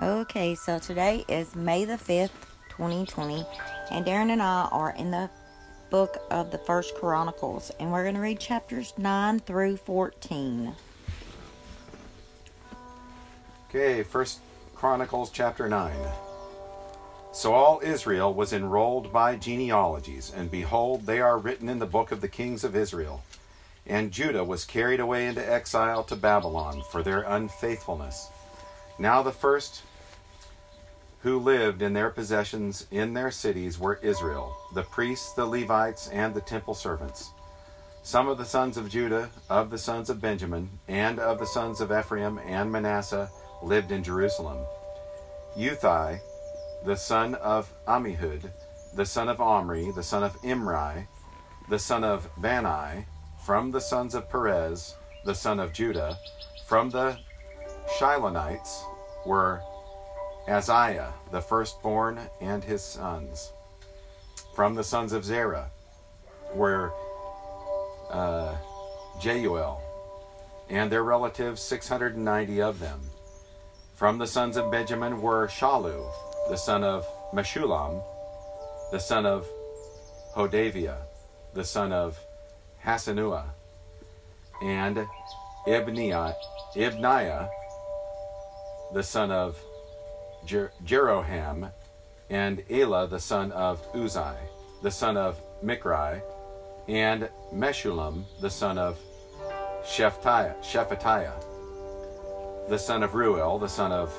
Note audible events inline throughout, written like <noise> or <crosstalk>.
Okay, so today is May the 5th, 2020, and Darren and I are in the book of the First Chronicles, and we're going to read chapters 9 through 14. Okay, First Chronicles chapter 9. So all Israel was enrolled by genealogies, and behold, they are written in the book of the kings of Israel. And Judah was carried away into exile to Babylon for their unfaithfulness. Now the first who lived in their possessions in their cities were Israel, the priests, the Levites, and the temple servants. Some of the sons of Judah, of the sons of Benjamin, and of the sons of Ephraim and Manasseh lived in Jerusalem. Uthai, the son of Amihud, the son of Omri, the son of Imri, the son of Bani, from the sons of Perez, the son of Judah, from the Shilonites were Azariah, the firstborn, and his sons. From the sons of Zerah were uh, Jeuel, and their relatives, 690 of them. From the sons of Benjamin were Shalu, the son of Meshullam, the son of Hodaviah, the son of Hassanua, and Ibniah, Ibniah the son of Jer- Jeroham, and Elah the son of Uzai, the son of Michri, and Meshullam the son of Shephatiah, Shephatiah, the son of Ruel, the son of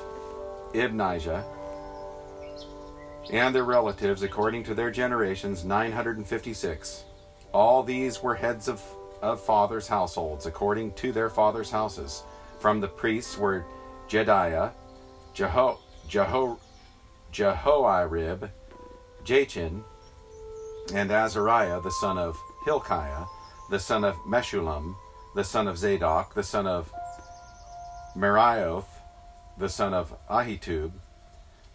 Ibnijah, and their relatives according to their generations, 956. All these were heads of, of fathers' households according to their fathers' houses. From the priests were Jediah, Jeho, Jeho, Jehoiarib, Jachin, and Azariah the son of Hilkiah, the son of Meshullam, the son of Zadok, the son of Merioth, the son of Ahitub,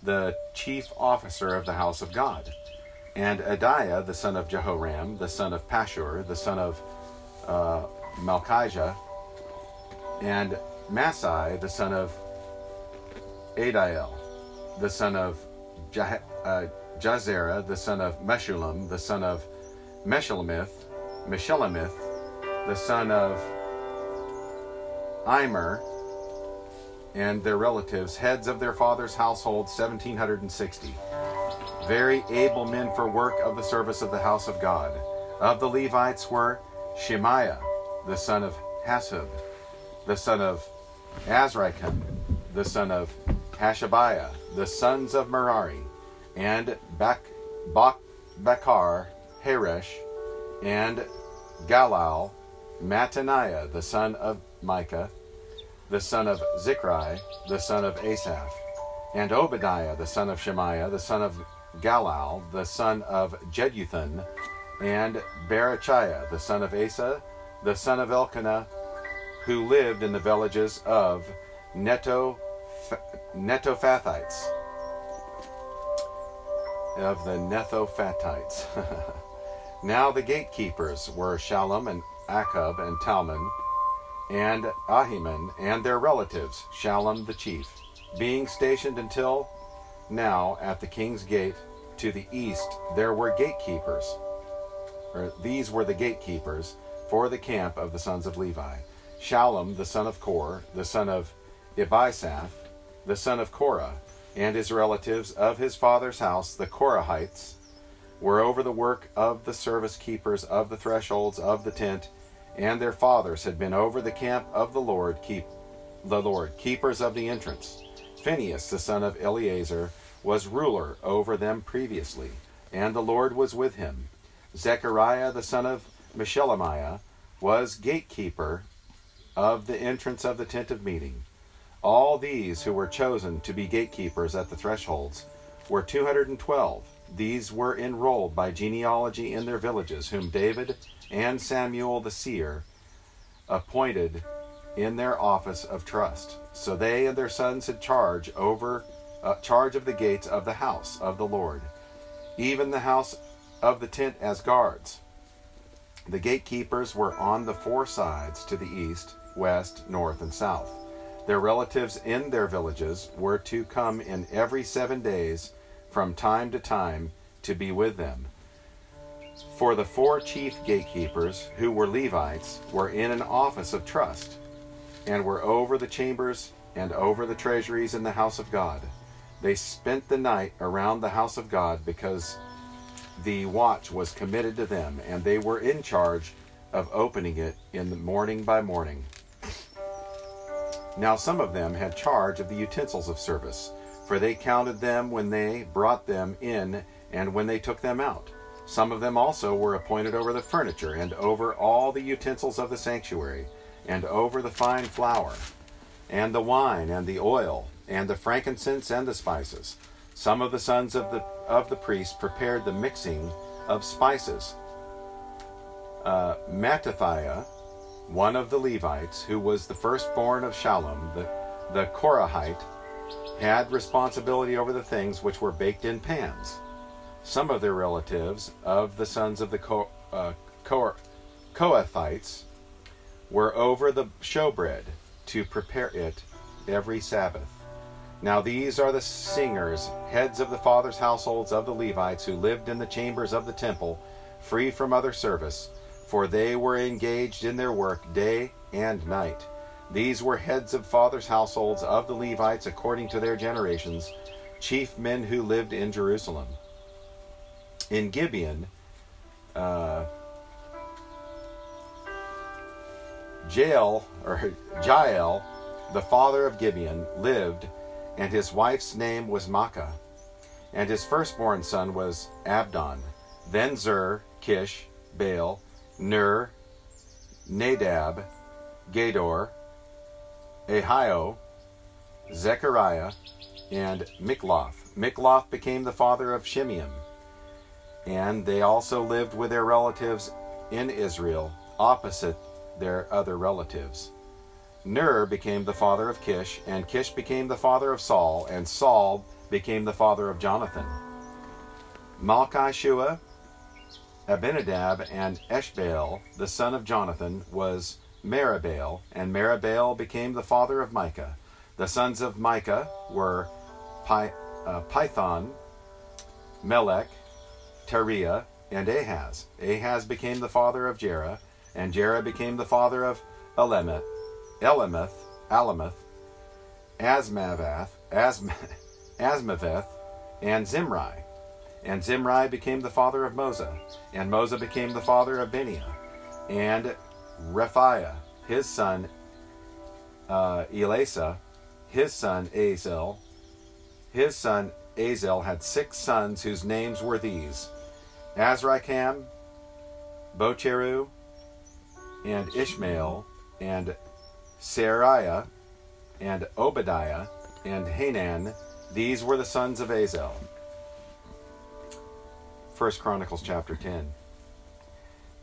the chief officer of the house of God, and Adiah, the son of Jehoram, the son of Pashhur, the son of uh, Malchijah, and Masai, the son of Adiel, the son of Jah- uh, Jazera, the son of Meshullam, the son of Meshulamith, Meshulamith, the son of Immer, and their relatives, heads of their father's household, 1760. Very able men for work of the service of the house of God. Of the Levites were Shemaiah, the son of Hasshub, the son of Azrikam, the son of Hashabiah, the sons of Merari, and Bak, Bak, Bakar, Heresh, and Galal, Mattaniah, the son of Micah, the son of Zichri, the son of Asaph, and Obadiah, the son of Shemaiah, the son of Galal, the son of Jeduthun, and Berechiah, the son of Asa, the son of Elkanah, who lived in the villages of Neto, Netophathites, of the Netophathites. <laughs> now the gatekeepers were Shalom and Akkub and Talmon, and Ahiman and their relatives, Shalom the chief, being stationed until now at the king's gate to the east, there were gatekeepers, or these were the gatekeepers for the camp of the sons of Levi. Shalom, the son of Kor, the son of Ibisaph, the son of Korah, and his relatives of his father's house, the Korahites, were over the work of the service keepers of the thresholds of the tent, and their fathers had been over the camp of the Lord, keep the Lord, keepers of the entrance. Phinehas, the son of Eleazar, was ruler over them previously, and the Lord was with him. Zechariah, the son of Meshelemiah, was gatekeeper of the entrance of the tent of meeting. All these who were chosen to be gatekeepers at the thresholds were 212. These were enrolled by genealogy in their villages, whom David and Samuel the seer appointed in their office of trust. So they and their sons had charge over uh, charge of the gates of the house of the Lord, even the house of the tent as guards. The gatekeepers were on the four sides to the east, west, north, and south. Their relatives in their villages were to come in every seven days from time to time to be with them. For the four chief gatekeepers, who were Levites, were in an office of trust, and were over the chambers and over the treasuries in the house of God. They spent the night around the house of God because the watch was committed to them, and they were in charge of opening it in the morning by morning. Now some of them had charge of the utensils of service, for they counted them when they brought them in and when they took them out. Some of them also were appointed over the furniture, and over all the utensils of the sanctuary, and over the fine flour, and the wine, and the oil, and the frankincense, and the spices. Some of the sons of the of the priests prepared the mixing of spices. Uh, Mattathiah, one of the Levites, who was the firstborn of Shallum, the, the Korahite, had responsibility over the things which were baked in pans. Some of their relatives of the sons of the Ko, uh, Ko, Kohathites were over the showbread to prepare it every Sabbath. Now these are the singers, heads of the fathers' households of the Levites, who lived in the chambers of the temple, free from other service, for they were engaged in their work day and night. These were heads of fathers' households of the Levites according to their generations, chief men who lived in Jerusalem. In Gibeon, uh, Jael, or Jael, the father of Gibeon, lived, and his wife's name was Maacah. And his firstborn son was Abdon. Then Zer, Kish, Baal, Ner, Nadab, Gedor, Ahio, Zechariah, and Mikloth. Mikloth became the father of Shimeam. And they also lived with their relatives in Israel, opposite their other relatives. Ner became the father of Kish, and Kish became the father of Saul, and Saul became the father of Jonathan. Malchishua, Abinadab, and Eshbaal, the son of Jonathan, was Meribbaal, and Meribbaal became the father of Micah. The sons of Micah were uh, Pithon, Melech, Tariah, and Ahaz. Ahaz became the father of Jerah, and Jerah became the father of Elemeth, Elameth, Alameth, Asmavath, Asm, <laughs> Asmaveth, and Zimri. And Zimri became the father of Mosa, and Mosa became the father of Benia, and Rephiah, his son uh, Elasa, his son Azel, his son Azel had six sons whose names were these Azrikam, Bocheru, and Ishmael, and Seraiah, and Obadiah, and Hanan. These were the sons of Azel. First Chronicles chapter 10.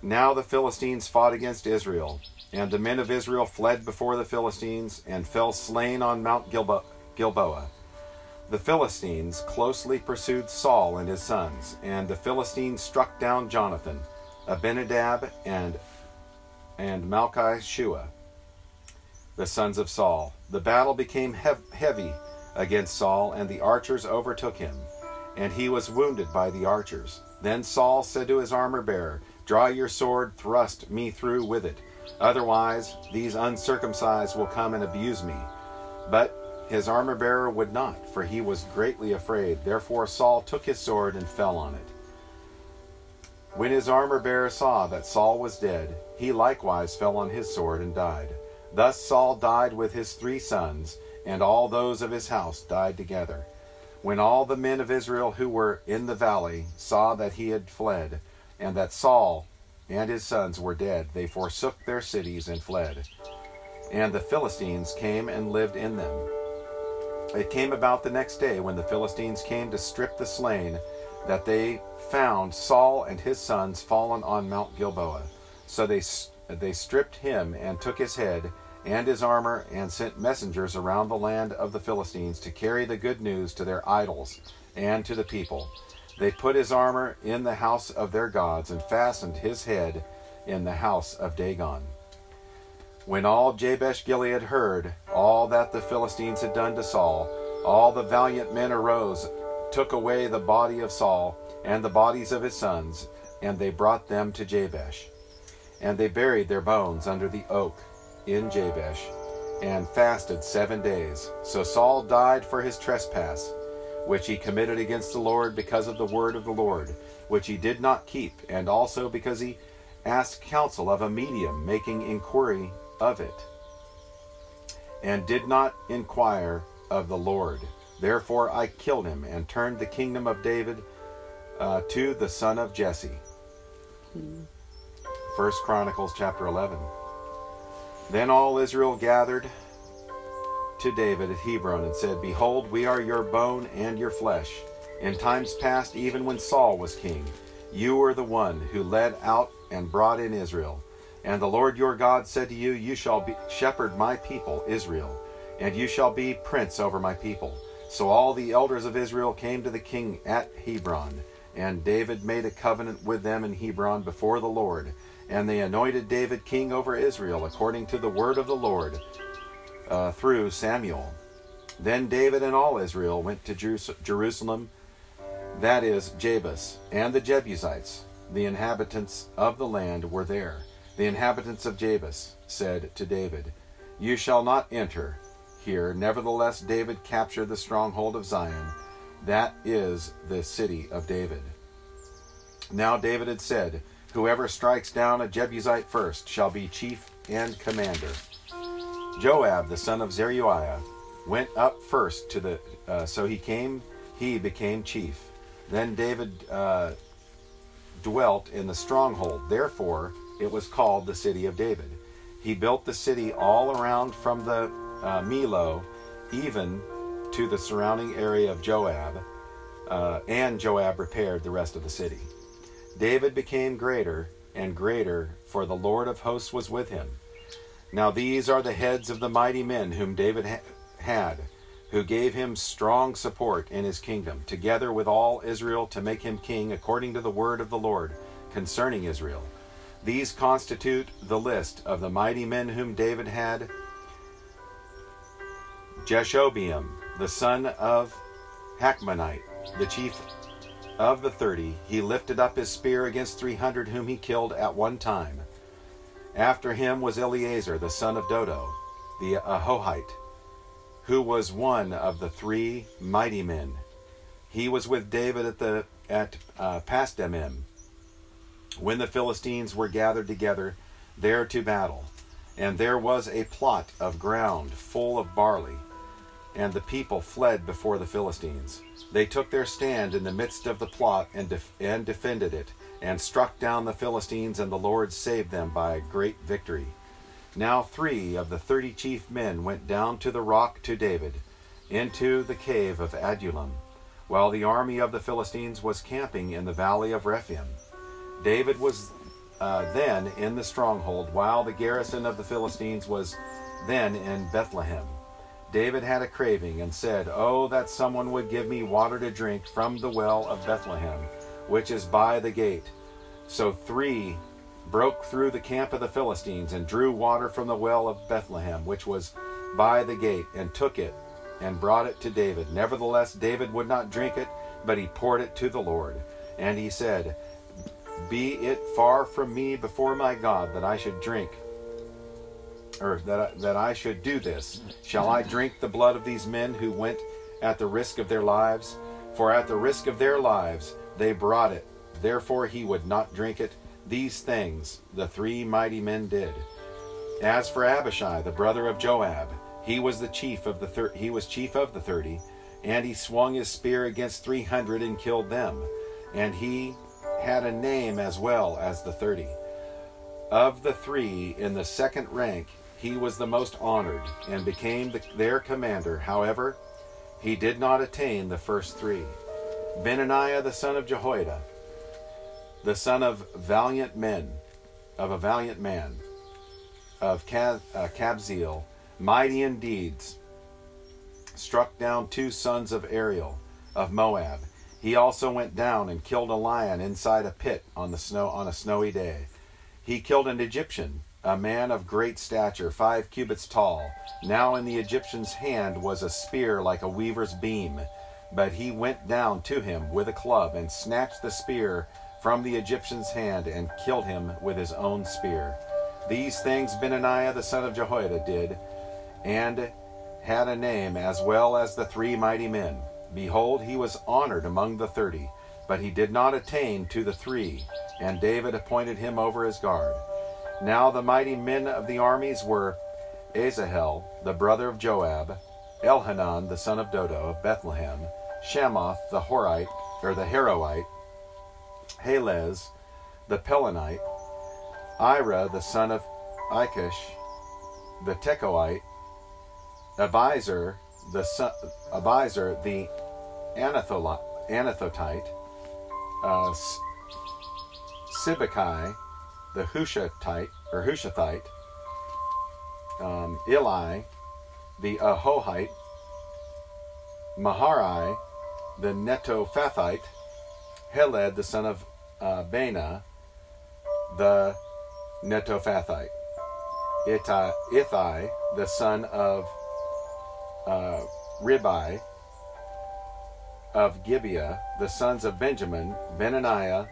Now the Philistines fought against Israel, and the men of Israel fled before the Philistines and fell slain on Mount Gilbo- Gilboa. The Philistines closely pursued Saul and his sons, and the Philistines struck down Jonathan, Abinadab, and and Malchishua, the sons of Saul. The battle became hev- heavy against Saul, and the archers overtook him, and he was wounded by the archers. Then Saul said to his armor bearer, Draw your sword, thrust me through with it. Otherwise, these uncircumcised will come and abuse me. But his armor bearer would not, for he was greatly afraid. Therefore Saul took his sword and fell on it. When his armor bearer saw that Saul was dead, he likewise fell on his sword and died. Thus Saul died with his three sons, and all those of his house died together. When all the men of Israel who were in the valley saw that he had fled, and that Saul and his sons were dead, they forsook their cities and fled. And the Philistines came and lived in them. It came about the next day when the Philistines came to strip the slain that they found Saul and his sons fallen on Mount Gilboa. So they they stripped him and took his head and his armor and sent messengers around the land of the Philistines to carry the good news to their idols and to the people. They put his armor in the house of their gods and fastened his head in the house of Dagon. When all Jabesh Gilead heard all that the Philistines had done to Saul, all the valiant men arose, took away the body of Saul and the bodies of his sons, and they brought them to Jabesh. And they buried their bones under the oak in Jabesh, and fasted seven days. So Saul died for his trespass, which he committed against the Lord because of the word of the Lord, which he did not keep, and also because he asked counsel of a medium, making inquiry of it, and did not inquire of the Lord. Therefore I killed him and turned the kingdom of David uh, to the son of Jesse. First Chronicles chapter 11. Then all Israel gathered to David at Hebron and said, Behold, we are your bone and your flesh. In times past, even when Saul was king, you were the one who led out and brought in Israel. And the Lord your God said to you, You shall be, shepherd my people, Israel, and you shall be prince over my people. So all the elders of Israel came to the king at Hebron, and David made a covenant with them in Hebron before the Lord. And they anointed David king over Israel, according to the word of the Lord uh, through Samuel. Then David and all Israel went to Jerusalem, that is, Jebus, and the Jebusites, the inhabitants of the land, were there. The inhabitants of Jebus said to David, You shall not enter here. Nevertheless, David captured the stronghold of Zion. That is the city of David. Now David had said, Whoever strikes down a Jebusite first shall be chief and commander. Joab, the son of Zeruiah, went up first to the. Uh, so he came, he became chief. Then David uh, dwelt in the stronghold. Therefore, it was called the city of David. He built the city all around from the uh, Millo, even to the surrounding area of Joab, uh, and Joab repaired the rest of the city. David became greater and greater, for the Lord of hosts was with him. Now these are the heads of the mighty men whom David ha- had, who gave him strong support in his kingdom, together with all Israel to make him king according to the word of the Lord concerning Israel. These constitute the list of the mighty men whom David had Jashobeam, the son of Hachmonite, the chief of the thirty, he lifted up his spear against three hundred whom he killed at one time. After him was Eleazar, the son of Dodo, the Ahohite, who was one of the three mighty men. He was with David at the at uh, Pasdamim, when the Philistines were gathered together there to battle. And there was a plot of ground full of barley, and the people fled before the Philistines. They took their stand in the midst of the plot and, def- and defended it, and struck down the Philistines, and the Lord saved them by a great victory. Now three of the thirty chief men went down to the rock to David, into the cave of Adullam, while the army of the Philistines was camping in the valley of Rephaim. David was uh, then in the stronghold, while the garrison of the Philistines was then in Bethlehem. David had a craving and said, Oh, that someone would give me water to drink from the well of Bethlehem, which is by the gate. So three broke through the camp of the Philistines and drew water from the well of Bethlehem, which was by the gate, and took it and brought it to David. Nevertheless, David would not drink it, but he poured it to the Lord. And he said, be it far from me before my God that I should drink, or that I, that I should do this. Shall I drink the blood of these men who went at the risk of their lives? For at the risk of their lives they brought it. Therefore he would not drink it. These things the three mighty men did. As for Abishai, the brother of Joab, he was the chief of the thir- he was chief of the thirty, and he swung his spear against three hundred and killed them. And he had a name as well as the thirty. Of the three in the second rank, he was the most honored and became the, their commander. However, he did not attain the first three. Benaniah the son of Jehoiada, the son of valiant men, of a valiant man, of uh, Kabzeel, mighty in deeds, struck down two sons of Ariel of Moab he also went down and killed a lion inside a pit on the snow on a snowy day. He killed an Egyptian a man of great stature, five cubits tall. Now in the Egyptian's hand was a spear like a weaver's beam. But he went down to him with a club and snatched the spear from the Egyptian's hand and killed him with his own spear. These things Benaniah the son of Jehoiada did, and had a name as well as the three mighty men. Behold, he was honored among the thirty, but he did not attain to the three, and David appointed him over his guard. Now the mighty men of the armies were Asahel, the brother of Joab, Elhanan, the son of Dodo of Bethlehem, Shamoth, the Horite, or the Haroite, Helez, the Pelonite, Ira, the son of Ikish, the Tekoite, Abiezer, the son, Abiezer, the Anathotite, uh, Sibbecai, the Hushathite or Hushathite, um, Eli, the Ahohite, Maharai, the Netophathite, Heled, the son of uh, the Netophathite, Ithai, the son of uh, Ribai, of Gibeah, the sons of Benjamin, Benaniah,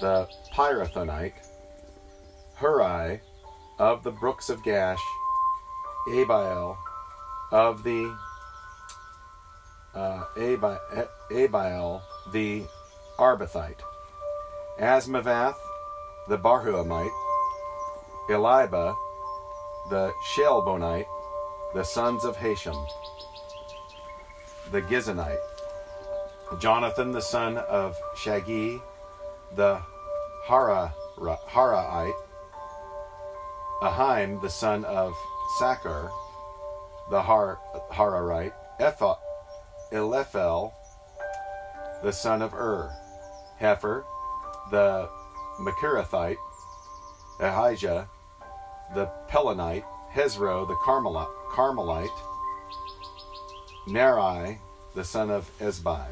the Pirathonite, Hurai, of the brooks of Gash, Abiel, of the uh, Abiel, the Arbathite, Asmavath, the Barhuamite, Eliba, the Shelbonite, the sons of Hashem, the Gizonite, Jonathan, the son of Shagi, the Hara, Haraite, Ahim, the son of Sakar, the Har, Hararite, Epha, Eliphel, the son of Ur, Hefer, the Makirathite, Ahijah, the Pelonite, Hezro, the Carmelite, Neri, the son of Ezbai,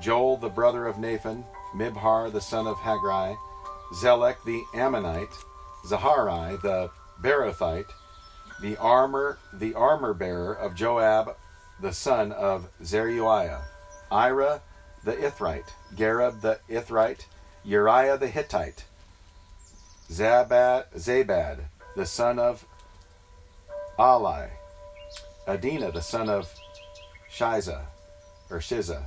Joel, the brother of Nathan, Mibhar, the son of Hagri, Zelek, the Ammonite, Zaharai, the Berothite, the armor, the armor bearer of Joab, the son of Zeruiah, Ira, the Ithrite, Gareb, the Ithrite, Uriah, the Hittite, Zabad, Zabad, the son of Ali, Adina, the son of Shiza, or Shiza,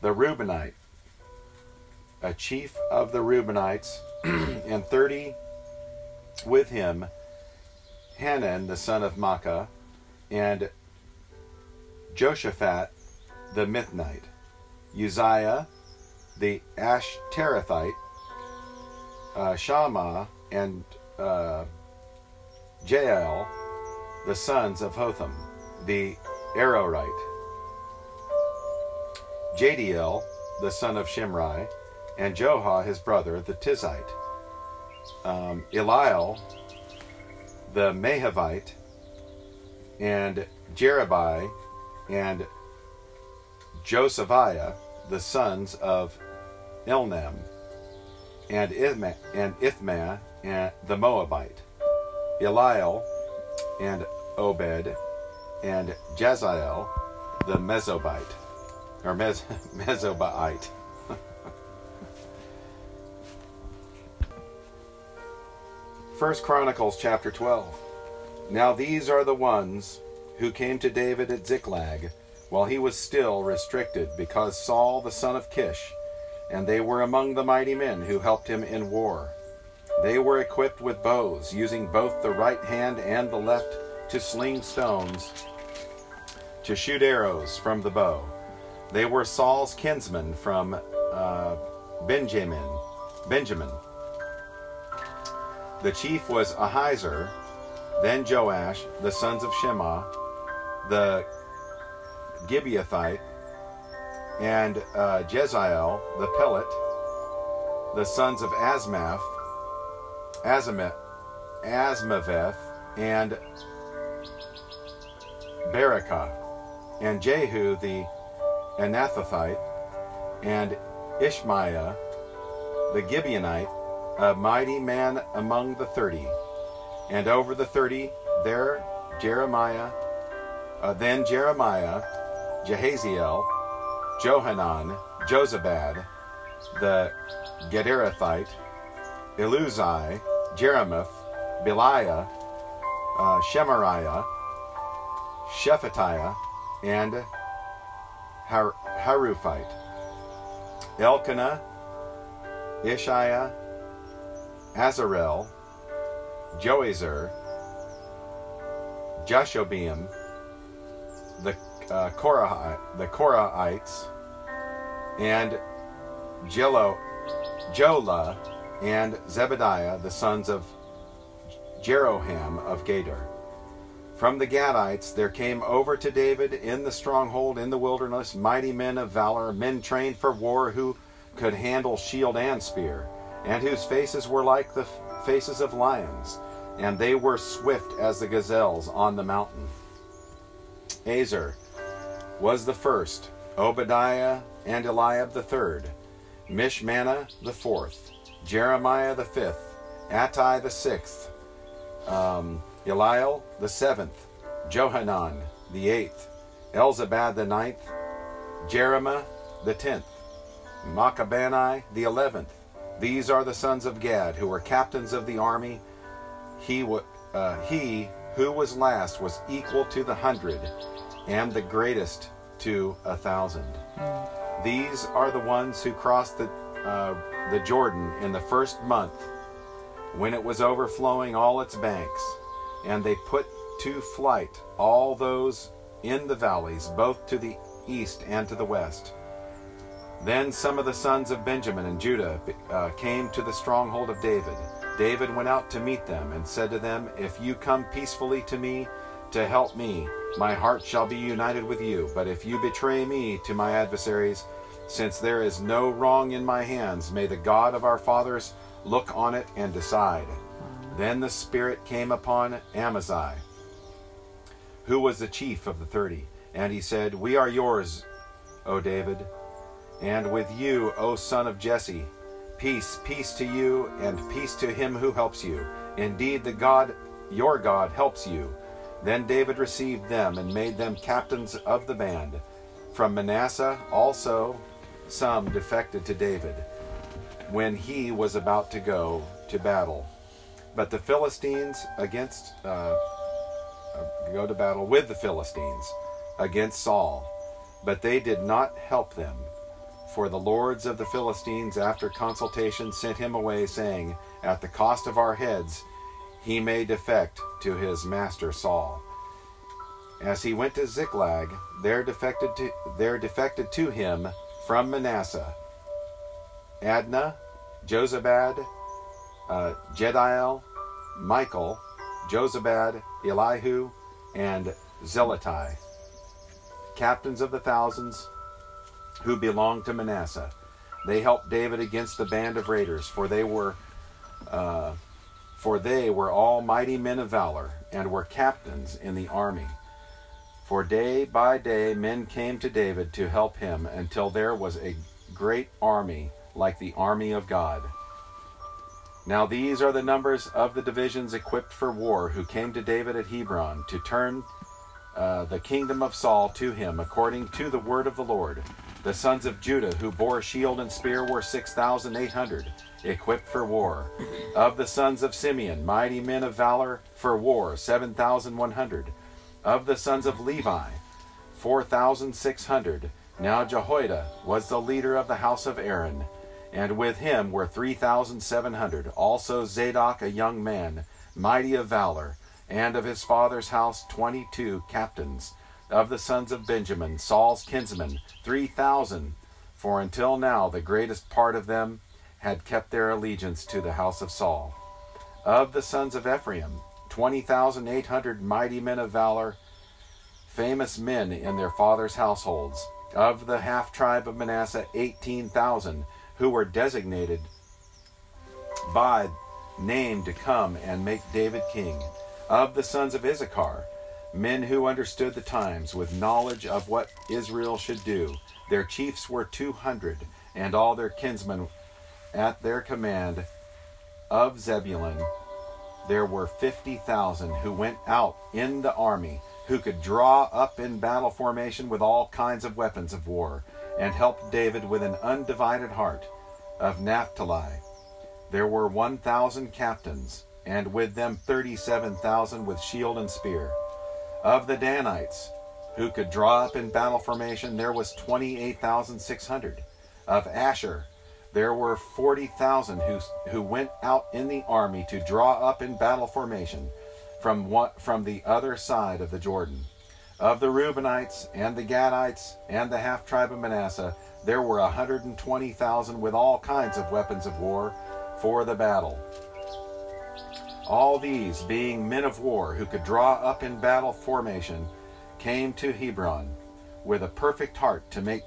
the Reubenite, a chief of the Reubenites, <clears throat> and thirty with him, Hanan, the son of Maacah, and Joshaphat, the Mithnite, Uzziah, the Ashterathite, uh, and uh, Jael, the sons of Hotham, the Arorite, Jadiel, the son of Shimri, and Johah, his brother, the Tizite, um, Eliel, the Mahavite, and Jerubai, and Josephiah, the sons of Elnam, and Ithma, and Ithma, and the Moabite, Eliel, and Obed, and Jaziel, the Mesobite, or Mes- <laughs> Mesobite. First Chronicles chapter 12. Now these are the ones who came to David at Ziklag while he was still restricted because Saul the son of Kish, and they were among the mighty men who helped him in war. They were equipped with bows, using both the right hand and the left to sling stones to shoot arrows from the bow. They were Saul's kinsmen from uh, Benjamin. Benjamin. The chief was Ahiezer, then Joash, the sons of Shema, the Gibeathite, and uh, Jeziel, the Pelet, the sons of Asmath, Azameth, Asmaveth, and Berekah, and Jehu the Anathothite, and Ishmaiah the Gibeonite, a mighty man among the thirty. And over the thirty, there Jeremiah, uh, then Jeremiah, Jehaziel, Johanan, Jozabad, the Gederathite, Eluzai, Jeremoth, Beliah, uh, Shemariah, Shephatiah, and Har- Elkanah, Ishiah, Azarel, Joazar, Jashobeam, the uh, Korah, the Korahites, and Jelo, Jola, and Zebediah, the sons of Jeroham of Gedor. From the Gadites there came over to David in the stronghold in the wilderness mighty men of valor, men trained for war who could handle shield and spear, and whose faces were like the faces of lions, and they were swift as the gazelles on the mountain. Azer was the first, Obadiah and Eliab the third, Mishmannah the fourth, Jeremiah the fifth, Attai the sixth, um, Eliel the seventh, Johanan the eighth, Elzabad the ninth, Jeremiah the tenth, Maccabenai the eleventh. These are the sons of Gad, who were captains of the army. He, uh, he who was last was equal to the hundred, and the greatest to a thousand. These are the ones who crossed the, uh, the Jordan in the first month, when it was overflowing all its banks, and they put to flight all those in the valleys, both to the east and to the west. Then some of the sons of Benjamin and Judah uh, came to the stronghold of David. David went out to meet them and said to them, If you come peacefully to me to help me, my heart shall be united with you. But if you betray me to my adversaries, since there is no wrong in my hands, may the God of our fathers look on it and decide. Then the Spirit came upon Amaziah, who was the chief of the thirty, and he said, We are yours, O David and with you, O son of Jesse. Peace, peace to you, and peace to him who helps you. Indeed, the God, your God, helps you. Then David received them and made them captains of the band. From Manasseh also some defected to David when he was about to go to battle. But the Philistines against uh, go to battle with the Philistines against Saul, but they did not help them. For the lords of the Philistines, after consultation, sent him away, saying, At the cost of our heads, he may defect to his master Saul. As he went to Ziklag, there defected to, there defected to him from Manasseh Adnah, Jozabad, uh, Jediel, Michael, Jozabad, Elihu, and Zeletai, captains of the thousands, who belonged to Manasseh. They helped David against the band of raiders, for they were uh, for they were all mighty men of valor, and were captains in the army. For day by day men came to David to help him, until there was a great army like the army of God. Now these are the numbers of the divisions equipped for war who came to David at Hebron to turn uh, the kingdom of Saul to him according to the word of the Lord. The sons of Judah who bore shield and spear were 6,800, equipped for war. Of the sons of Simeon, mighty men of valor for war, 7,100. Of the sons of Levi, 4,600. Now Jehoiada was the leader of the house of Aaron, and with him were 3,700. Also Zadok, a young man, mighty of valor, and of his father's house 22 captains of the sons of Benjamin, Saul's kinsmen, three thousand, for until now the greatest part of them had kept their allegiance to the house of Saul. Of the sons of Ephraim, twenty thousand eight hundred mighty men of valor, famous men in their fathers' households. Of the half tribe of Manasseh, eighteen thousand, who were designated by name to come and make David king. Of the sons of Issachar, men who understood the times with knowledge of what Israel should do. Their chiefs were two hundred, and all their kinsmen at their command of Zebulun, there were 50,000 who went out in the army, who could draw up in battle formation with all kinds of weapons of war, and helped David with an undivided heart. Of Naphtali, there were 1,000 captains, and with them 37,000 with shield and spear. Of the Danites, who could draw up in battle formation, there was 28,600. Of Asher, there were 40,000 who, who went out in the army to draw up in battle formation from, one, from the other side of the Jordan. Of the Reubenites and the Gadites and the half tribe of Manasseh, there were 120,000 with all kinds of weapons of war for the battle. All these, being men of war who could draw up in battle formation, came to Hebron with a perfect heart to make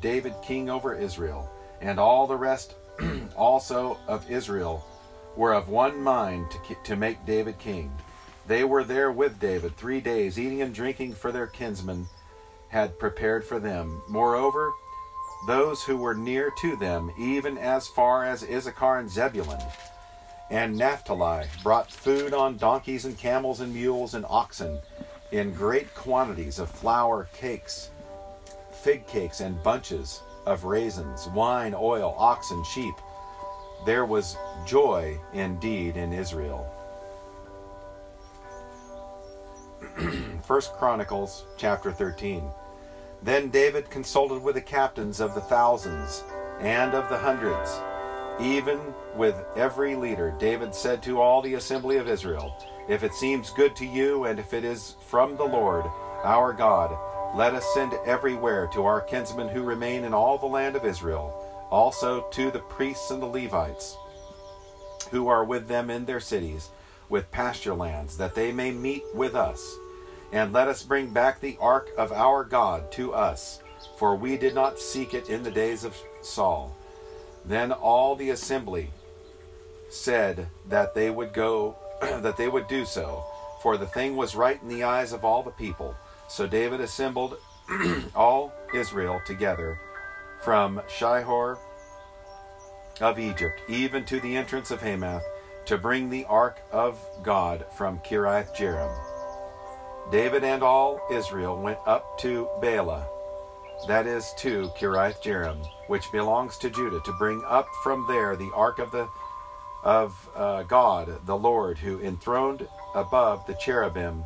David king over Israel and all the rest <clears throat> also of Israel were of one mind to, to make David king. They were there with David three days, eating and drinking for their kinsmen had prepared for them. Moreover, those who were near to them, even as far as Issachar and Zebulun, and Naphtali, brought food on donkeys and camels and mules and oxen in great quantities of flour, cakes, fig cakes, and bunches of raisins, wine, oil, oxen, sheep. There was joy indeed in Israel. <clears throat> First Chronicles chapter 13. Then David consulted with the captains of the thousands and of the hundreds, even with every leader. David said to all the assembly of Israel, If it seems good to you, and if it is from the Lord our God, let us send everywhere to our kinsmen who remain in all the land of Israel, also to the priests and the Levites, who are with them in their cities, with pasture lands, that they may meet with us. And let us bring back the ark of our God to us, for we did not seek it in the days of Saul. Then all the assembly said that they would go, <clears throat> that they would do so, for the thing was right in the eyes of all the people. So David assembled <clears throat> all Israel together from Shihor of Egypt, even to the entrance of Hamath, to bring the ark of God from Kiriath Jearim. David and all Israel went up to Baalah, that is to Kiriath Jearim, which belongs to Judah, to bring up from there the ark of the of uh, God, the Lord, who enthroned above the cherubim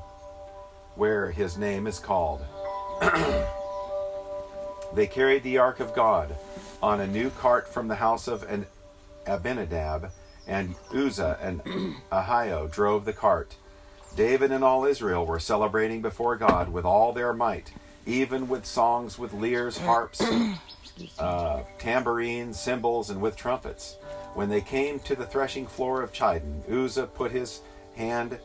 where his name is called. <clears throat> they carried the ark of God on a new cart from the house of an Abinadab, and Uzzah and <clears throat> Ahio drove the cart. David and all Israel were celebrating before God with all their might, even with songs with lyres, harps, uh, tambourines, cymbals, and with trumpets. When they came to the threshing floor of Chidon, Uzzah put his hand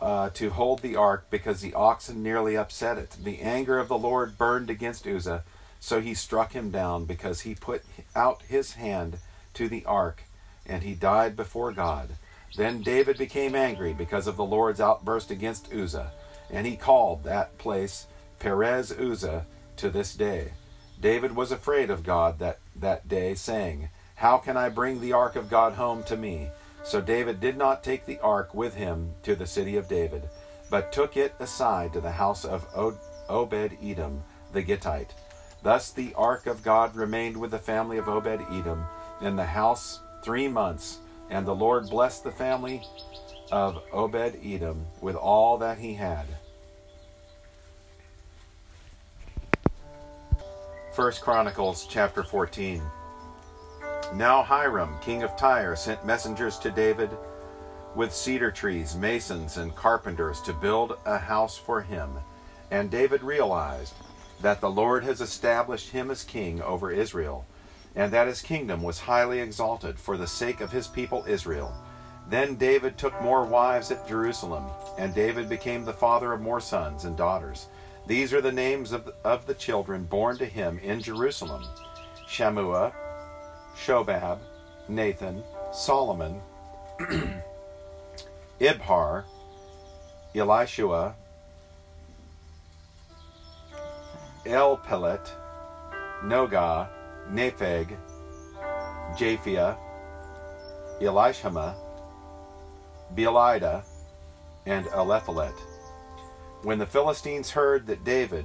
uh, to hold the ark because the oxen nearly upset it. The anger of the Lord burned against Uzzah, so he struck him down because he put out his hand to the ark, and he died before God. Then David became angry because of the Lord's outburst against Uzzah, and he called that place Perez Uzzah to this day. David was afraid of God that, that day, saying, How can I bring the ark of God home to me? So David did not take the ark with him to the city of David, but took it aside to the house of Obed Edom the Gittite. Thus the ark of God remained with the family of Obed Edom in the house three months, and the Lord blessed the family of Obed Edom with all that he had. First Chronicles chapter 14. Now Hiram, king of Tyre, sent messengers to David with cedar trees, masons, and carpenters to build a house for him. And David realized that the Lord has established him as king over Israel, and that his kingdom was highly exalted for the sake of his people Israel. Then David took more wives at Jerusalem, and David became the father of more sons and daughters. These are the names of the, of the children born to him in Jerusalem Shammua, Shobab, Nathan, Solomon, <clears throat> Ibhar, Elishua, Elpelet, Nogah, Nepheg, Japhia, Elishama, Beelidah, and Eliphelet. When the Philistines heard that David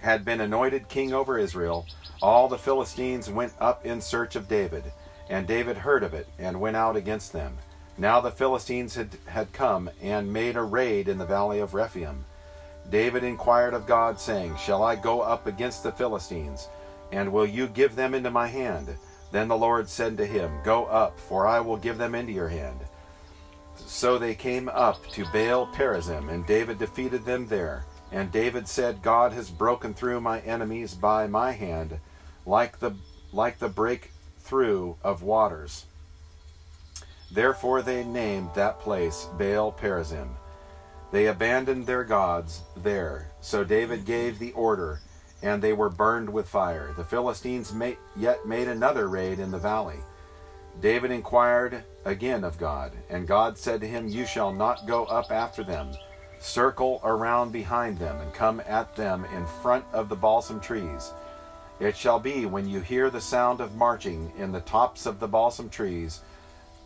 had been anointed king over Israel, all the Philistines went up in search of David, and David heard of it and went out against them. Now the Philistines had, had come and made a raid in the valley of Rephaim. David inquired of God, saying, Shall I go up against the Philistines? And will you give them into my hand? Then the Lord said to him, Go up, for I will give them into your hand. So they came up to Baal Perazim, and David defeated them there. And David said, God has broken through my enemies by my hand, like the like the breakthrough of waters. Therefore they named that place Baal Perazim. They abandoned their gods there. So David gave the order, and they were burned with fire. The Philistines yet made another raid in the valley. David inquired again of God, and God said to him, You shall not go up after them. Circle around behind them, and come at them in front of the balsam trees. It shall be when you hear the sound of marching in the tops of the balsam trees,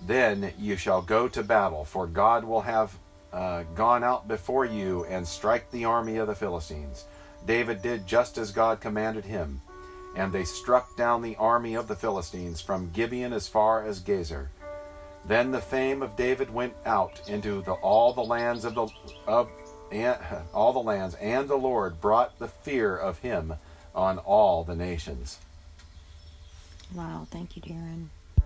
then you shall go to battle, for God will have uh, gone out before you and strike the army of the Philistines. David did just as God commanded him, and they struck down the army of the Philistines from Gibeon as far as Gezer. Then the fame of David went out into the, all the lands of the of and, <laughs> all the lands, and the Lord brought the fear of him on all the nations. Wow, thank you, Darren.